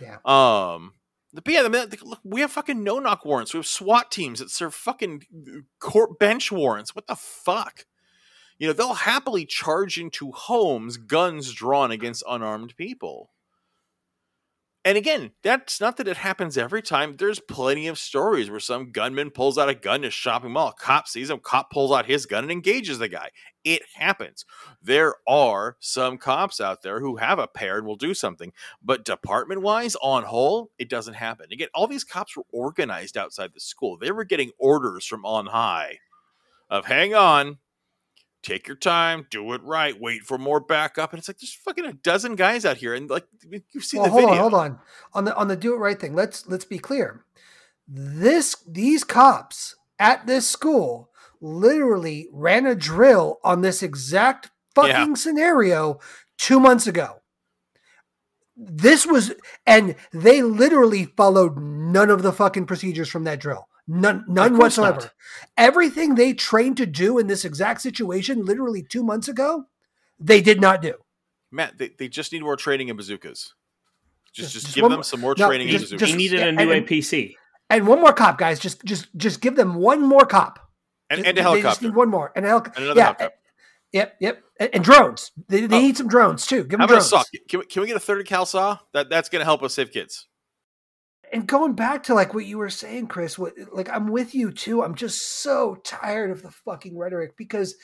Speaker 3: Yeah.
Speaker 2: Um but yeah, the, look, we have fucking no knock warrants. We have SWAT teams that serve fucking uh, court bench warrants. What the fuck? You know, they'll happily charge into homes, guns drawn against unarmed people. And again, that's not that it happens every time. There's plenty of stories where some gunman pulls out a gun in a shopping mall. A cop sees him, cop pulls out his gun and engages the guy. It happens. There are some cops out there who have a pair and will do something. But department wise, on whole, it doesn't happen. Again, all these cops were organized outside the school. They were getting orders from on high of hang on, take your time, do it right, wait for more backup. And it's like there's fucking a dozen guys out here, and like you've seen well,
Speaker 3: the
Speaker 2: hold
Speaker 3: video. on, hold on. On the on the do it right thing. Let's let's be clear. This these cops at this school literally ran a drill on this exact fucking yeah. scenario two months ago. This was, and they literally followed none of the fucking procedures from that drill. None, none whatsoever. Not. Everything they trained to do in this exact situation, literally two months ago, they did not do.
Speaker 2: Matt, they, they just need more training in bazookas. Just, just, just give them some more no, training just, in bazookas.
Speaker 1: Just, needed yeah, a new and, APC.
Speaker 3: And one more cop, guys. Just, just, just give them one more cop.
Speaker 2: And, just, and a helicopter. They just
Speaker 3: need one more. And, a hel-
Speaker 2: and another
Speaker 3: yeah,
Speaker 2: helicopter.
Speaker 3: Eh, yep, yep, and, drones. They, they oh. need some drones too. Give them How about drones.
Speaker 2: a saw? Can we, can we get a thirty cal saw? That that's going to help us save kids
Speaker 3: and going back to like what you were saying, Chris, what like I'm with you too. I'm just so tired of the fucking rhetoric because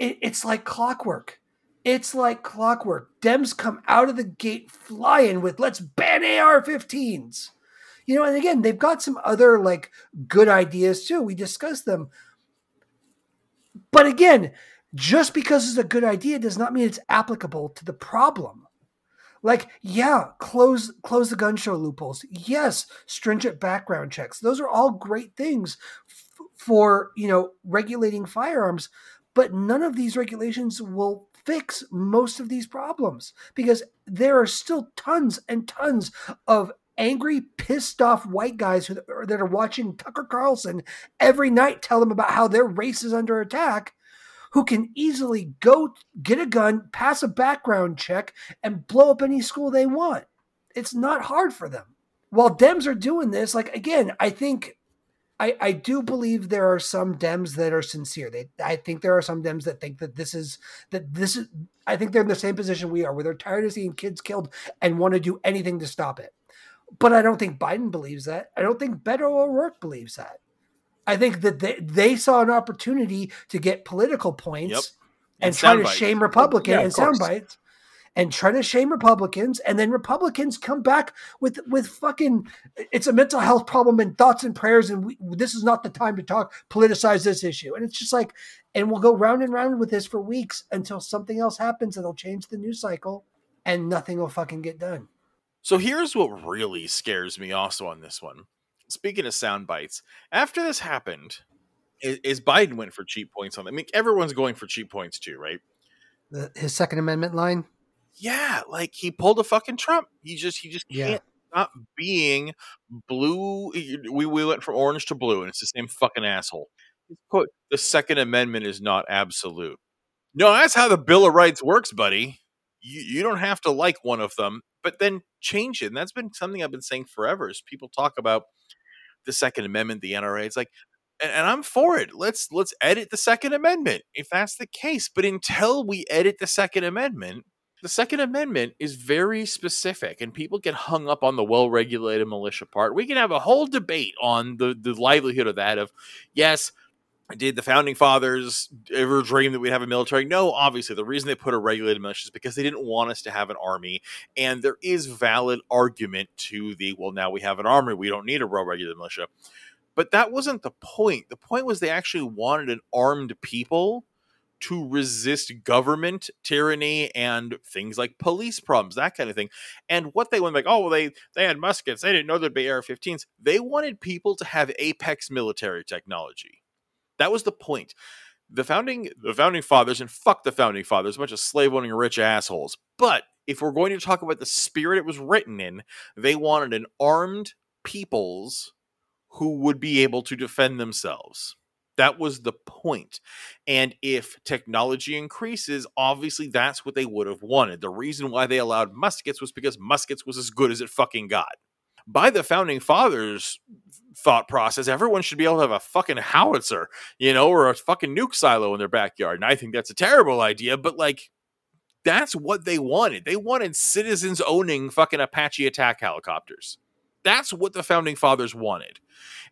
Speaker 3: it, it's like clockwork. It's like clockwork. Dems come out of the gate flying with let's ban AR-15s. You know, and again, they've got some other like good ideas too. We discussed them. But again, just because it's a good idea does not mean it's applicable to the problem. Like, yeah, close close the gun show loopholes. Yes, stringent background checks. Those are all great things f- for, you know, regulating firearms, but none of these regulations will fix most of these problems because there are still tons and tons of angry, pissed off white guys who, that are watching Tucker Carlson every night tell them about how their race is under attack who can easily go get a gun, pass a background check, and blow up any school they want. It's not hard for them. While Dems are doing this, like again, I think I, I do believe there are some Dems that are sincere. They I think there are some Dems that think that this is that this is I think they're in the same position we are, where they're tired of seeing kids killed and want to do anything to stop it. But I don't think Biden believes that. I don't think Beto O'Rourke believes that. I think that they, they saw an opportunity to get political points yep. and, and try to bites. shame Republicans yeah, and sound bites and try to shame Republicans, and then Republicans come back with with fucking it's a mental health problem and thoughts and prayers, and we, this is not the time to talk politicize this issue. And it's just like, and we'll go round and round with this for weeks until something else happens that'll change the news cycle, and nothing will fucking get done.
Speaker 2: So here's what really scares me also on this one speaking of sound bites, after this happened, is, is, Biden went for cheap points on. I mean, everyone's going for cheap points too, right?
Speaker 3: The, his Second Amendment line.
Speaker 2: Yeah, like he pulled a fucking Trump. He just he just can't yeah. stop being blue. We we went from orange to blue, and it's the same fucking asshole. Quote: The Second Amendment is not absolute. No, that's how the Bill of Rights works, buddy. You, you don't have to like one of them, but then change it. And that's been something I've been saying forever. Is people talk about the Second Amendment, the NRA. It's like, and, and I'm for it. Let's let's edit the Second Amendment if that's the case. But until we edit the Second Amendment, the Second Amendment is very specific, and people get hung up on the well-regulated militia part. We can have a whole debate on the the livelihood of that. Of yes, did the founding fathers ever dream that we'd have a military? No, obviously. The reason they put a regulated militia is because they didn't want us to have an army. And there is valid argument to the well, now we have an army, we don't need a well regulated militia. But that wasn't the point. The point was they actually wanted an armed people to resist government tyranny and things like police problems, that kind of thing. And what they went like, oh, well, they they had muskets. They didn't know there'd be AR-15s. They wanted people to have apex military technology. That was the point. The founding the founding fathers and fuck the founding fathers, a bunch of slave owning rich assholes. But if we're going to talk about the spirit it was written in, they wanted an armed peoples who would be able to defend themselves. That was the point. And if technology increases, obviously that's what they would have wanted. The reason why they allowed muskets was because muskets was as good as it fucking got. By the founding fathers thought process, everyone should be able to have a fucking howitzer, you know, or a fucking nuke silo in their backyard. And I think that's a terrible idea, but like that's what they wanted. They wanted citizens owning fucking Apache attack helicopters. That's what the founding fathers wanted.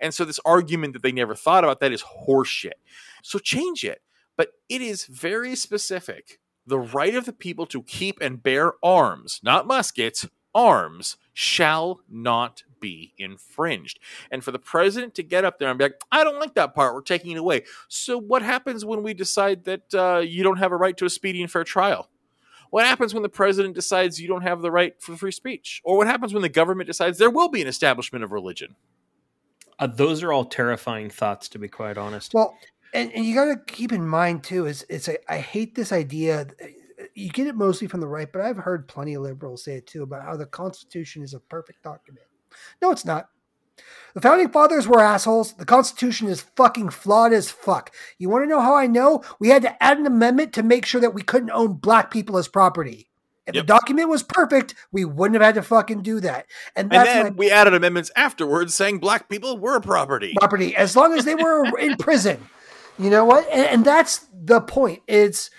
Speaker 2: And so this argument that they never thought about that is horseshit. So change it. But it is very specific. The right of the people to keep and bear arms, not muskets, arms, shall not be infringed. And for the president to get up there and be like, I don't like that part, we're taking it away. So what happens when we decide that uh, you don't have a right to a speedy and fair trial? What happens when the president decides you don't have the right for free speech? Or what happens when the government decides there will be an establishment of religion?
Speaker 1: Uh, those are all terrifying thoughts, to be quite honest.
Speaker 3: Well, and, and you got to keep in mind too is it's a, I hate this idea. You get it mostly from the right, but I've heard plenty of liberals say it too about how the Constitution is a perfect document. No, it's not. The founding fathers were assholes. The Constitution is fucking flawed as fuck. You want to know how I know? We had to add an amendment to make sure that we couldn't own black people as property. If yep. the document was perfect, we wouldn't have had to fucking do that.
Speaker 2: And, and then we added amendments afterwards saying black people were property.
Speaker 3: Property, as long as they were in prison. You know what? And, and that's the point. It's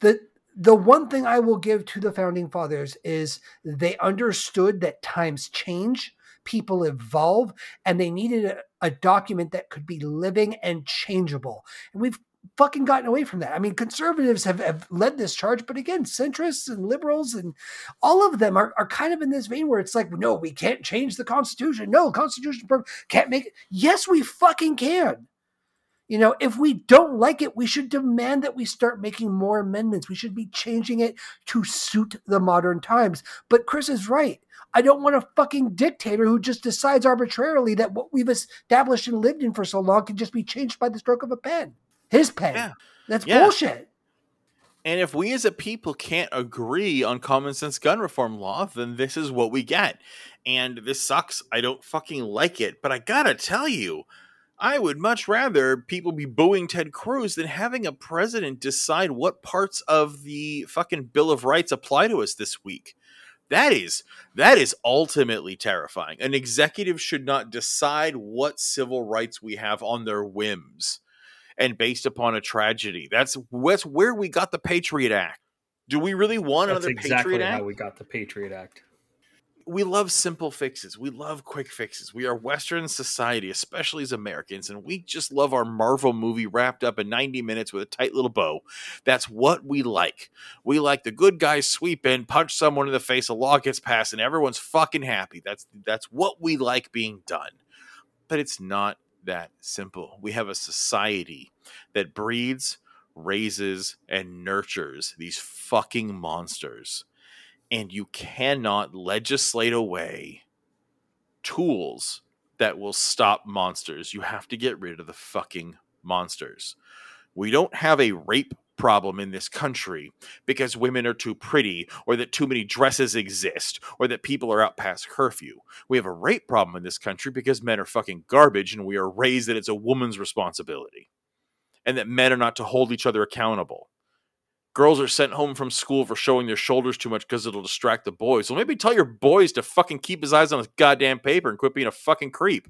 Speaker 3: the the one thing I will give to the founding fathers is they understood that times change, people evolve, and they needed a, a document that could be living and changeable. And we've fucking gotten away from that. I mean, conservatives have, have led this charge, but again, centrists and liberals and all of them are, are kind of in this vein where it's like, no, we can't change the Constitution. No, Constitution can't make it. Yes, we fucking can. You know, if we don't like it, we should demand that we start making more amendments. We should be changing it to suit the modern times. But Chris is right. I don't want a fucking dictator who just decides arbitrarily that what we've established and lived in for so long can just be changed by the stroke of a pen. His pen. Yeah. That's yeah. bullshit.
Speaker 2: And if we as a people can't agree on common sense gun reform law, then this is what we get. And this sucks. I don't fucking like it. But I gotta tell you, I would much rather people be booing Ted Cruz than having a president decide what parts of the fucking Bill of Rights apply to us this week. That is that is ultimately terrifying. An executive should not decide what civil rights we have on their whims and based upon a tragedy. That's that's where we got the Patriot Act. Do we really want that's another exactly Patriot Act?
Speaker 1: How we got the Patriot Act
Speaker 2: we love simple fixes. We love quick fixes. We are Western society, especially as Americans, and we just love our Marvel movie wrapped up in 90 minutes with a tight little bow. That's what we like. We like the good guys sweep in, punch someone in the face, a law gets passed, and everyone's fucking happy. That's that's what we like being done. But it's not that simple. We have a society that breeds, raises, and nurtures these fucking monsters and you cannot legislate away tools that will stop monsters. You have to get rid of the fucking monsters. We don't have a rape problem in this country because women are too pretty or that too many dresses exist or that people are out past curfew. We have a rape problem in this country because men are fucking garbage and we are raised that it's a woman's responsibility and that men are not to hold each other accountable Girls are sent home from school for showing their shoulders too much because it'll distract the boys. Well, maybe tell your boys to fucking keep his eyes on his goddamn paper and quit being a fucking creep.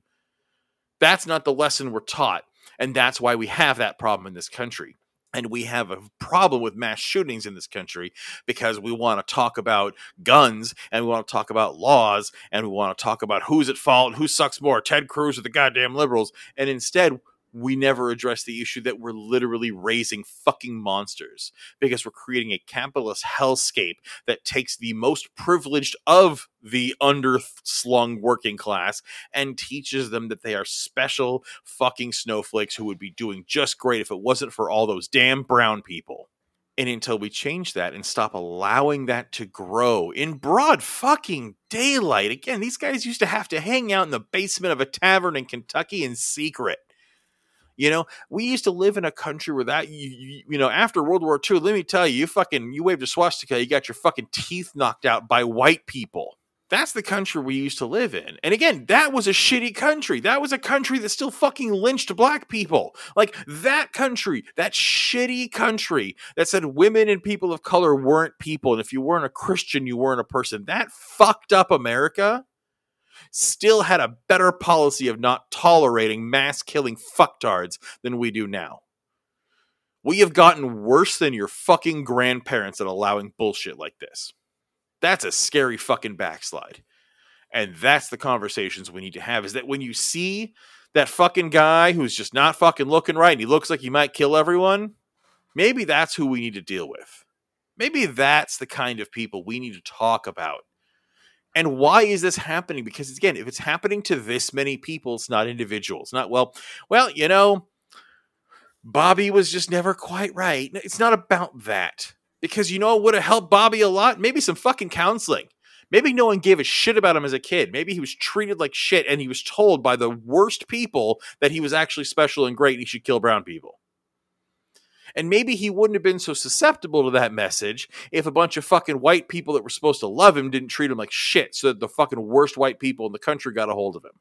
Speaker 2: That's not the lesson we're taught. And that's why we have that problem in this country. And we have a problem with mass shootings in this country because we want to talk about guns and we want to talk about laws and we want to talk about who's at fault and who sucks more, Ted Cruz or the goddamn liberals. And instead, we never address the issue that we're literally raising fucking monsters because we're creating a capitalist hellscape that takes the most privileged of the underslung working class and teaches them that they are special fucking snowflakes who would be doing just great if it wasn't for all those damn brown people. And until we change that and stop allowing that to grow in broad fucking daylight, again, these guys used to have to hang out in the basement of a tavern in Kentucky in secret you know, we used to live in a country where that you, you, you know after World War II. Let me tell you, you fucking you waved a swastika, you got your fucking teeth knocked out by white people. That's the country we used to live in. And again, that was a shitty country. That was a country that still fucking lynched black people. Like that country, that shitty country that said women and people of color weren't people. And if you weren't a Christian, you weren't a person. That fucked up America still had a better policy of not tolerating mass killing fucktards than we do now. We have gotten worse than your fucking grandparents at allowing bullshit like this. That's a scary fucking backslide. And that's the conversations we need to have is that when you see that fucking guy who's just not fucking looking right and he looks like he might kill everyone, maybe that's who we need to deal with. Maybe that's the kind of people we need to talk about and why is this happening? Because again, if it's happening to this many people, it's not individuals. Not well, well, you know, Bobby was just never quite right. It's not about that. Because you know what would have helped Bobby a lot? Maybe some fucking counseling. Maybe no one gave a shit about him as a kid. Maybe he was treated like shit and he was told by the worst people that he was actually special and great and he should kill brown people. And maybe he wouldn't have been so susceptible to that message if a bunch of fucking white people that were supposed to love him didn't treat him like shit so that the fucking worst white people in the country got a hold of him.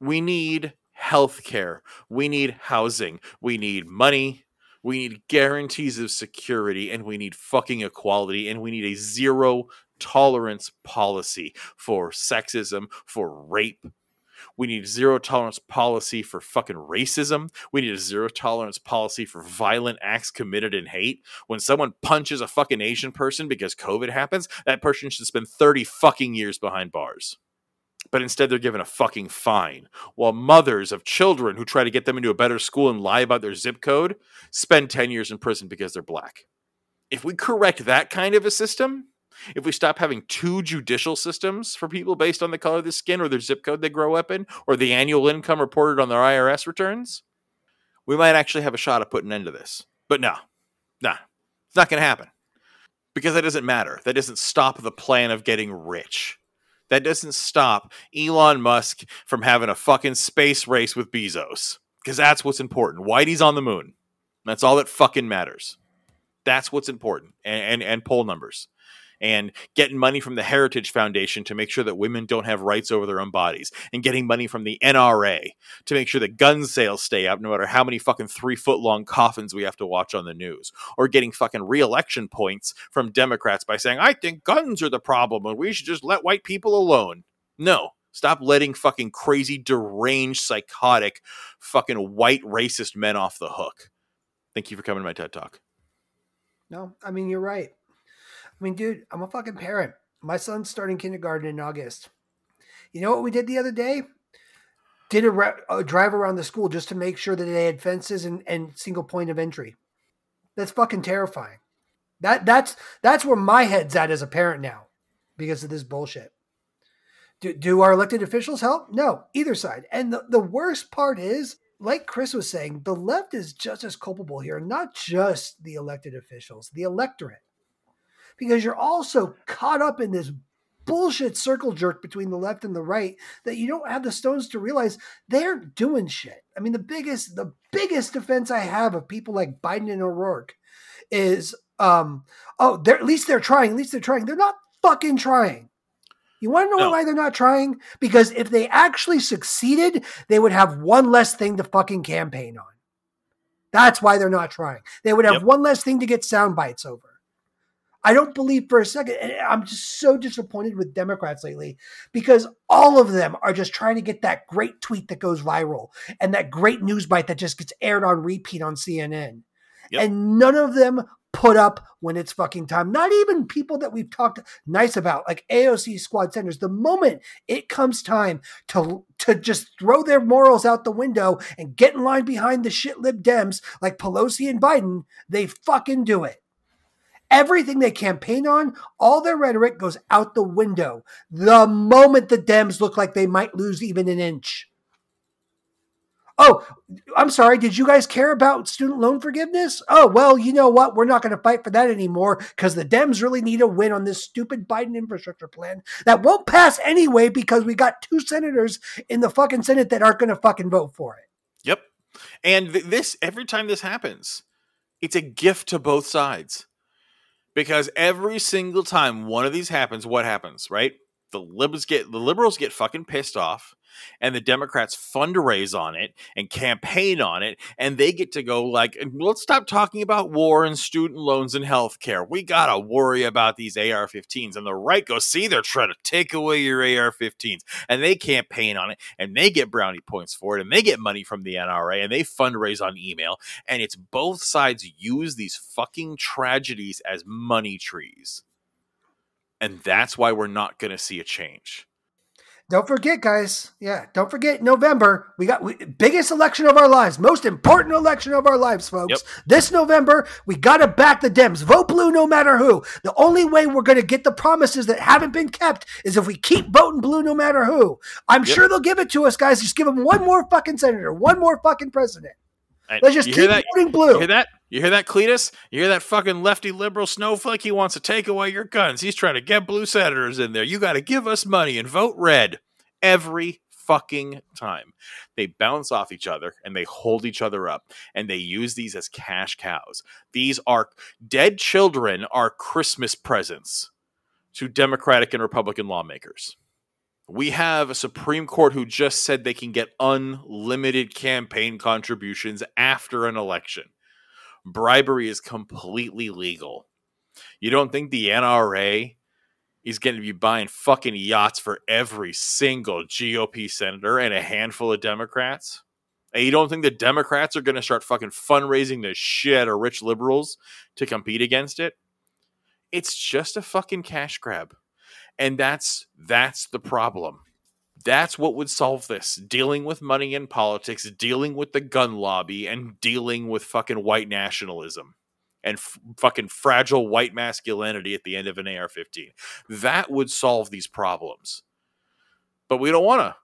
Speaker 2: We need health care. We need housing. We need money. We need guarantees of security and we need fucking equality and we need a zero tolerance policy for sexism, for rape, we need zero tolerance policy for fucking racism. We need a zero tolerance policy for violent acts committed in hate. When someone punches a fucking Asian person because COVID happens, that person should spend 30 fucking years behind bars. But instead, they're given a fucking fine. While mothers of children who try to get them into a better school and lie about their zip code spend 10 years in prison because they're black. If we correct that kind of a system, if we stop having two judicial systems for people based on the color of the skin or their zip code they grow up in or the annual income reported on their IRS returns, we might actually have a shot at putting an end to this. But no, no, it's not going to happen because that doesn't matter. That doesn't stop the plan of getting rich. That doesn't stop Elon Musk from having a fucking space race with Bezos because that's what's important. Whitey's on the moon. That's all that fucking matters. That's what's important. And, and, and poll numbers and getting money from the Heritage Foundation to make sure that women don't have rights over their own bodies, and getting money from the NRA to make sure that gun sales stay up no matter how many fucking three foot long coffins we have to watch on the news, or getting fucking re election points from Democrats by saying, I think guns are the problem and we should just let white people alone. No, Stop letting fucking crazy, deranged, psychotic, fucking white racist men off the hook. Thank you for coming to my TED Talk.
Speaker 3: No, I mean, you're right. I mean, dude, I'm a fucking parent. My son's starting kindergarten in August. You know what we did the other day? Did a, re- a drive around the school just to make sure that they had fences and, and single point of entry. That's fucking terrifying. That that's that's where my head's at as a parent now, because of this bullshit. Do, do our elected officials help? No, either side. And the, the worst part is, like Chris was saying, the left is just as culpable here, not just the elected officials, the electorate because you're also caught up in this bullshit circle jerk between the left and the right that you don't have the stones to realize they're doing shit. I mean, the biggest the biggest defense I have of people like Biden and O'Rourke is um oh they're at least they're trying, at least they're trying. They're not fucking trying. You want to know no. why they're not trying? Because if they actually succeeded, they would have one less thing to fucking campaign on. That's why they're not trying. They would have yep. one less thing to get sound bites over. I don't believe for a second. And I'm just so disappointed with Democrats lately because all of them are just trying to get that great tweet that goes viral and that great news bite that just gets aired on repeat on CNN.
Speaker 2: Yep.
Speaker 3: And none of them put up when it's fucking time. Not even people that we've talked nice about, like AOC squad Sanders. The moment it comes time to to just throw their morals out the window and get in line behind the shit lib Dems like Pelosi and Biden, they fucking do it. Everything they campaign on, all their rhetoric goes out the window the moment the Dems look like they might lose even an inch. Oh, I'm sorry. Did you guys care about student loan forgiveness? Oh, well, you know what? We're not going to fight for that anymore because the Dems really need a win on this stupid Biden infrastructure plan that won't pass anyway because we got two senators in the fucking Senate that aren't going to fucking vote for it.
Speaker 2: Yep. And th- this every time this happens, it's a gift to both sides. Because every single time one of these happens, what happens, right? The liberals get the liberals get fucking pissed off and the Democrats fundraise on it and campaign on it, and they get to go like, let's stop talking about war and student loans and health care. We gotta worry about these AR-15s. And the right goes, see, they're trying to take away your AR-15s, and they campaign on it, and they get brownie points for it, and they get money from the NRA, and they fundraise on email, and it's both sides use these fucking tragedies as money trees. And that's why we're not going to see a change.
Speaker 3: Don't forget, guys. Yeah, don't forget November. We got we, biggest election of our lives, most important election of our lives, folks.
Speaker 2: Yep.
Speaker 3: This November, we got to back the Dems. Vote blue no matter who. The only way we're going to get the promises that haven't been kept is if we keep voting blue no matter who. I'm
Speaker 2: Yep.
Speaker 3: sure they'll give it to us, guys. Just give them one more fucking senator, one more fucking president. Let's just
Speaker 2: you
Speaker 3: keep
Speaker 2: hear that?
Speaker 3: voting
Speaker 2: You hear that? You hear that, Cletus? You hear that fucking lefty liberal snowflake? He wants to take away your guns. He's trying to get blue senators in there. You got to give us money and vote red every fucking time. They bounce off each other and they hold each other up and they use these as cash cows. These are dead children are Christmas presents to Democratic and Republican lawmakers. We have a Supreme Court who just said they can get unlimited campaign contributions after an election. Bribery is completely legal. You don't think the NRA is going to be buying fucking yachts for every single GOP senator and a handful of Democrats? And you don't think the Democrats are going to start fucking fundraising the shit of rich liberals to compete against it? It's just a fucking cash grab. And that's that's the problem. That's what would solve this. Dealing with money in politics, dealing with the gun lobby, and dealing with fucking white nationalism and f- fucking fragile white masculinity at the end of an AR 15. That would solve these problems. But we don't want to.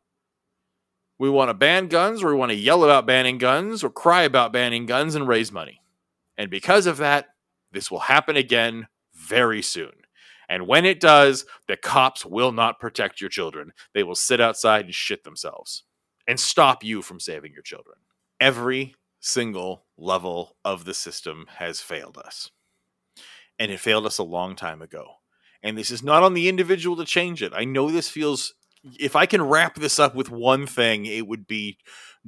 Speaker 2: We want to ban guns, or we want to yell about banning guns, or cry about banning guns and raise money. And because of that, this will happen again very soon. And when it does, the cops will not protect your children. They will sit outside and shit themselves and stop you from saving your children. Every single level of the system has failed us. And it failed us a long time ago. And this is not on the individual to change it. I know this feels. If I can wrap this up with one thing, it would be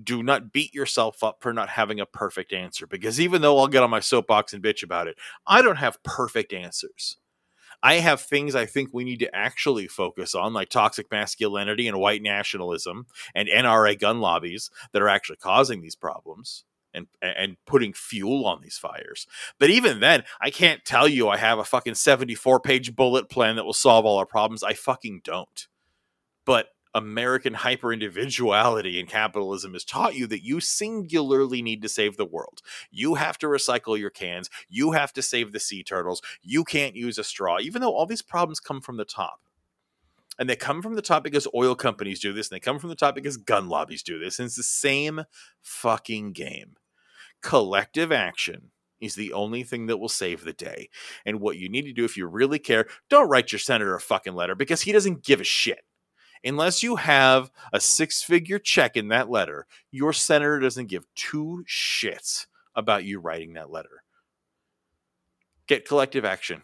Speaker 2: do not beat yourself up for not having a perfect answer. Because even though I'll get on my soapbox and bitch about it, I don't have perfect answers. I have things I think we need to actually focus on, like toxic masculinity and white nationalism and NRA gun lobbies that are actually causing these problems and and putting fuel on these fires. But even then, I can't tell you I have a fucking 74 page bullet plan that will solve all our problems. I fucking don't. But American hyper individuality and capitalism has taught you that you singularly need to save the world. You have to recycle your cans. You have to save the sea turtles. You can't use a straw, even though all these problems come from the top. And they come from the top because oil companies do this, and they come from the top because gun lobbies do this. And it's the same fucking game. Collective action is the only thing that will save the day. And what you need to do if you really care, don't write your senator a fucking letter because he doesn't give a shit unless you have a six figure check in that letter, your senator doesn't give two shits about you writing that letter. Get collective action.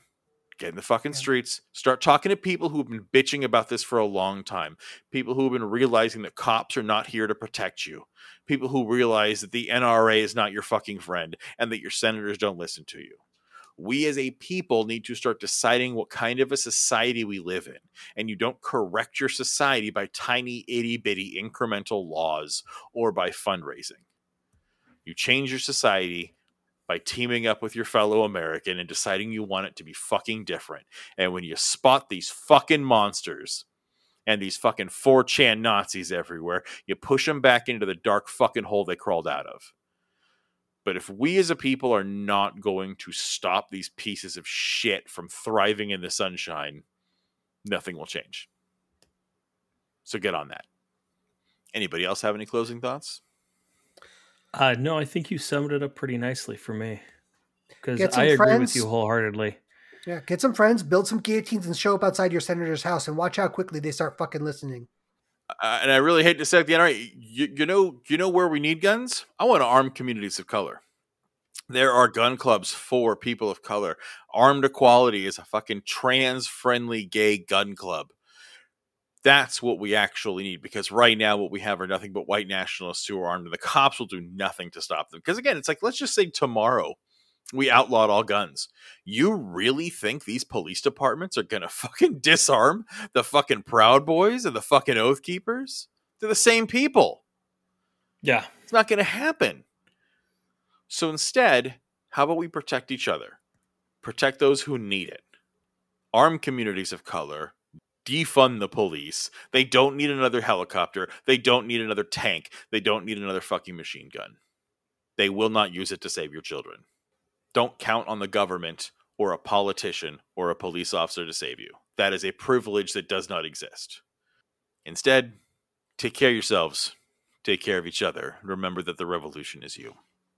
Speaker 2: Get in the fucking streets. Start talking to people who've been bitching about this for a long time. People who've been realizing that cops are not here to protect you. People who realize that the NRA is not your fucking friend and that your senators don't listen to you. We as a people need to start deciding what kind of a society we live in. And you don't correct your society by tiny, itty bitty incremental laws or by fundraising. You change your society by teaming up with your fellow American and deciding you want it to be fucking different. And when you spot these fucking monsters, and these fucking 4chan Nazis everywhere, you push them back into the dark fucking hole they crawled out of. But if we as a people are not going to stop these pieces of shit from thriving in the sunshine, nothing will change. So get on that. Anybody else have any closing thoughts?
Speaker 1: Uh, no, I think you summed it up pretty nicely for me. Because
Speaker 3: Get some
Speaker 1: I agree
Speaker 3: friends.
Speaker 1: with you wholeheartedly.
Speaker 3: Yeah, get some friends, build some guillotines, and show up outside your senator's house, and watch how quickly they start fucking listening.
Speaker 2: And I really hate to say it, the NRA, you, you know, you know where we need guns? I want to arm communities of color. There are gun clubs for people of color. Armed Equality is a fucking trans-friendly gay gun club. That's what we actually need because right now what we have are nothing but white nationalists who are armed, and the cops will do nothing to stop them. Because again, it's like let's just say tomorrow we outlawed all guns. You really think these police departments are gonna fucking disarm the fucking Proud Boys and the fucking Oath Keepers? They're the same people.
Speaker 1: Yeah.
Speaker 2: It's not gonna happen. So instead, how about we protect each other? Protect those who need it. Arm communities of color. Defund the police. They don't need another helicopter. They don't need another tank. They don't need another fucking machine gun. They will not use it to save your children. Don't count on the government or a politician or a police officer to save you. That is a privilege that does not exist. Instead, take care of yourselves, take care of each other, and remember that the revolution is you.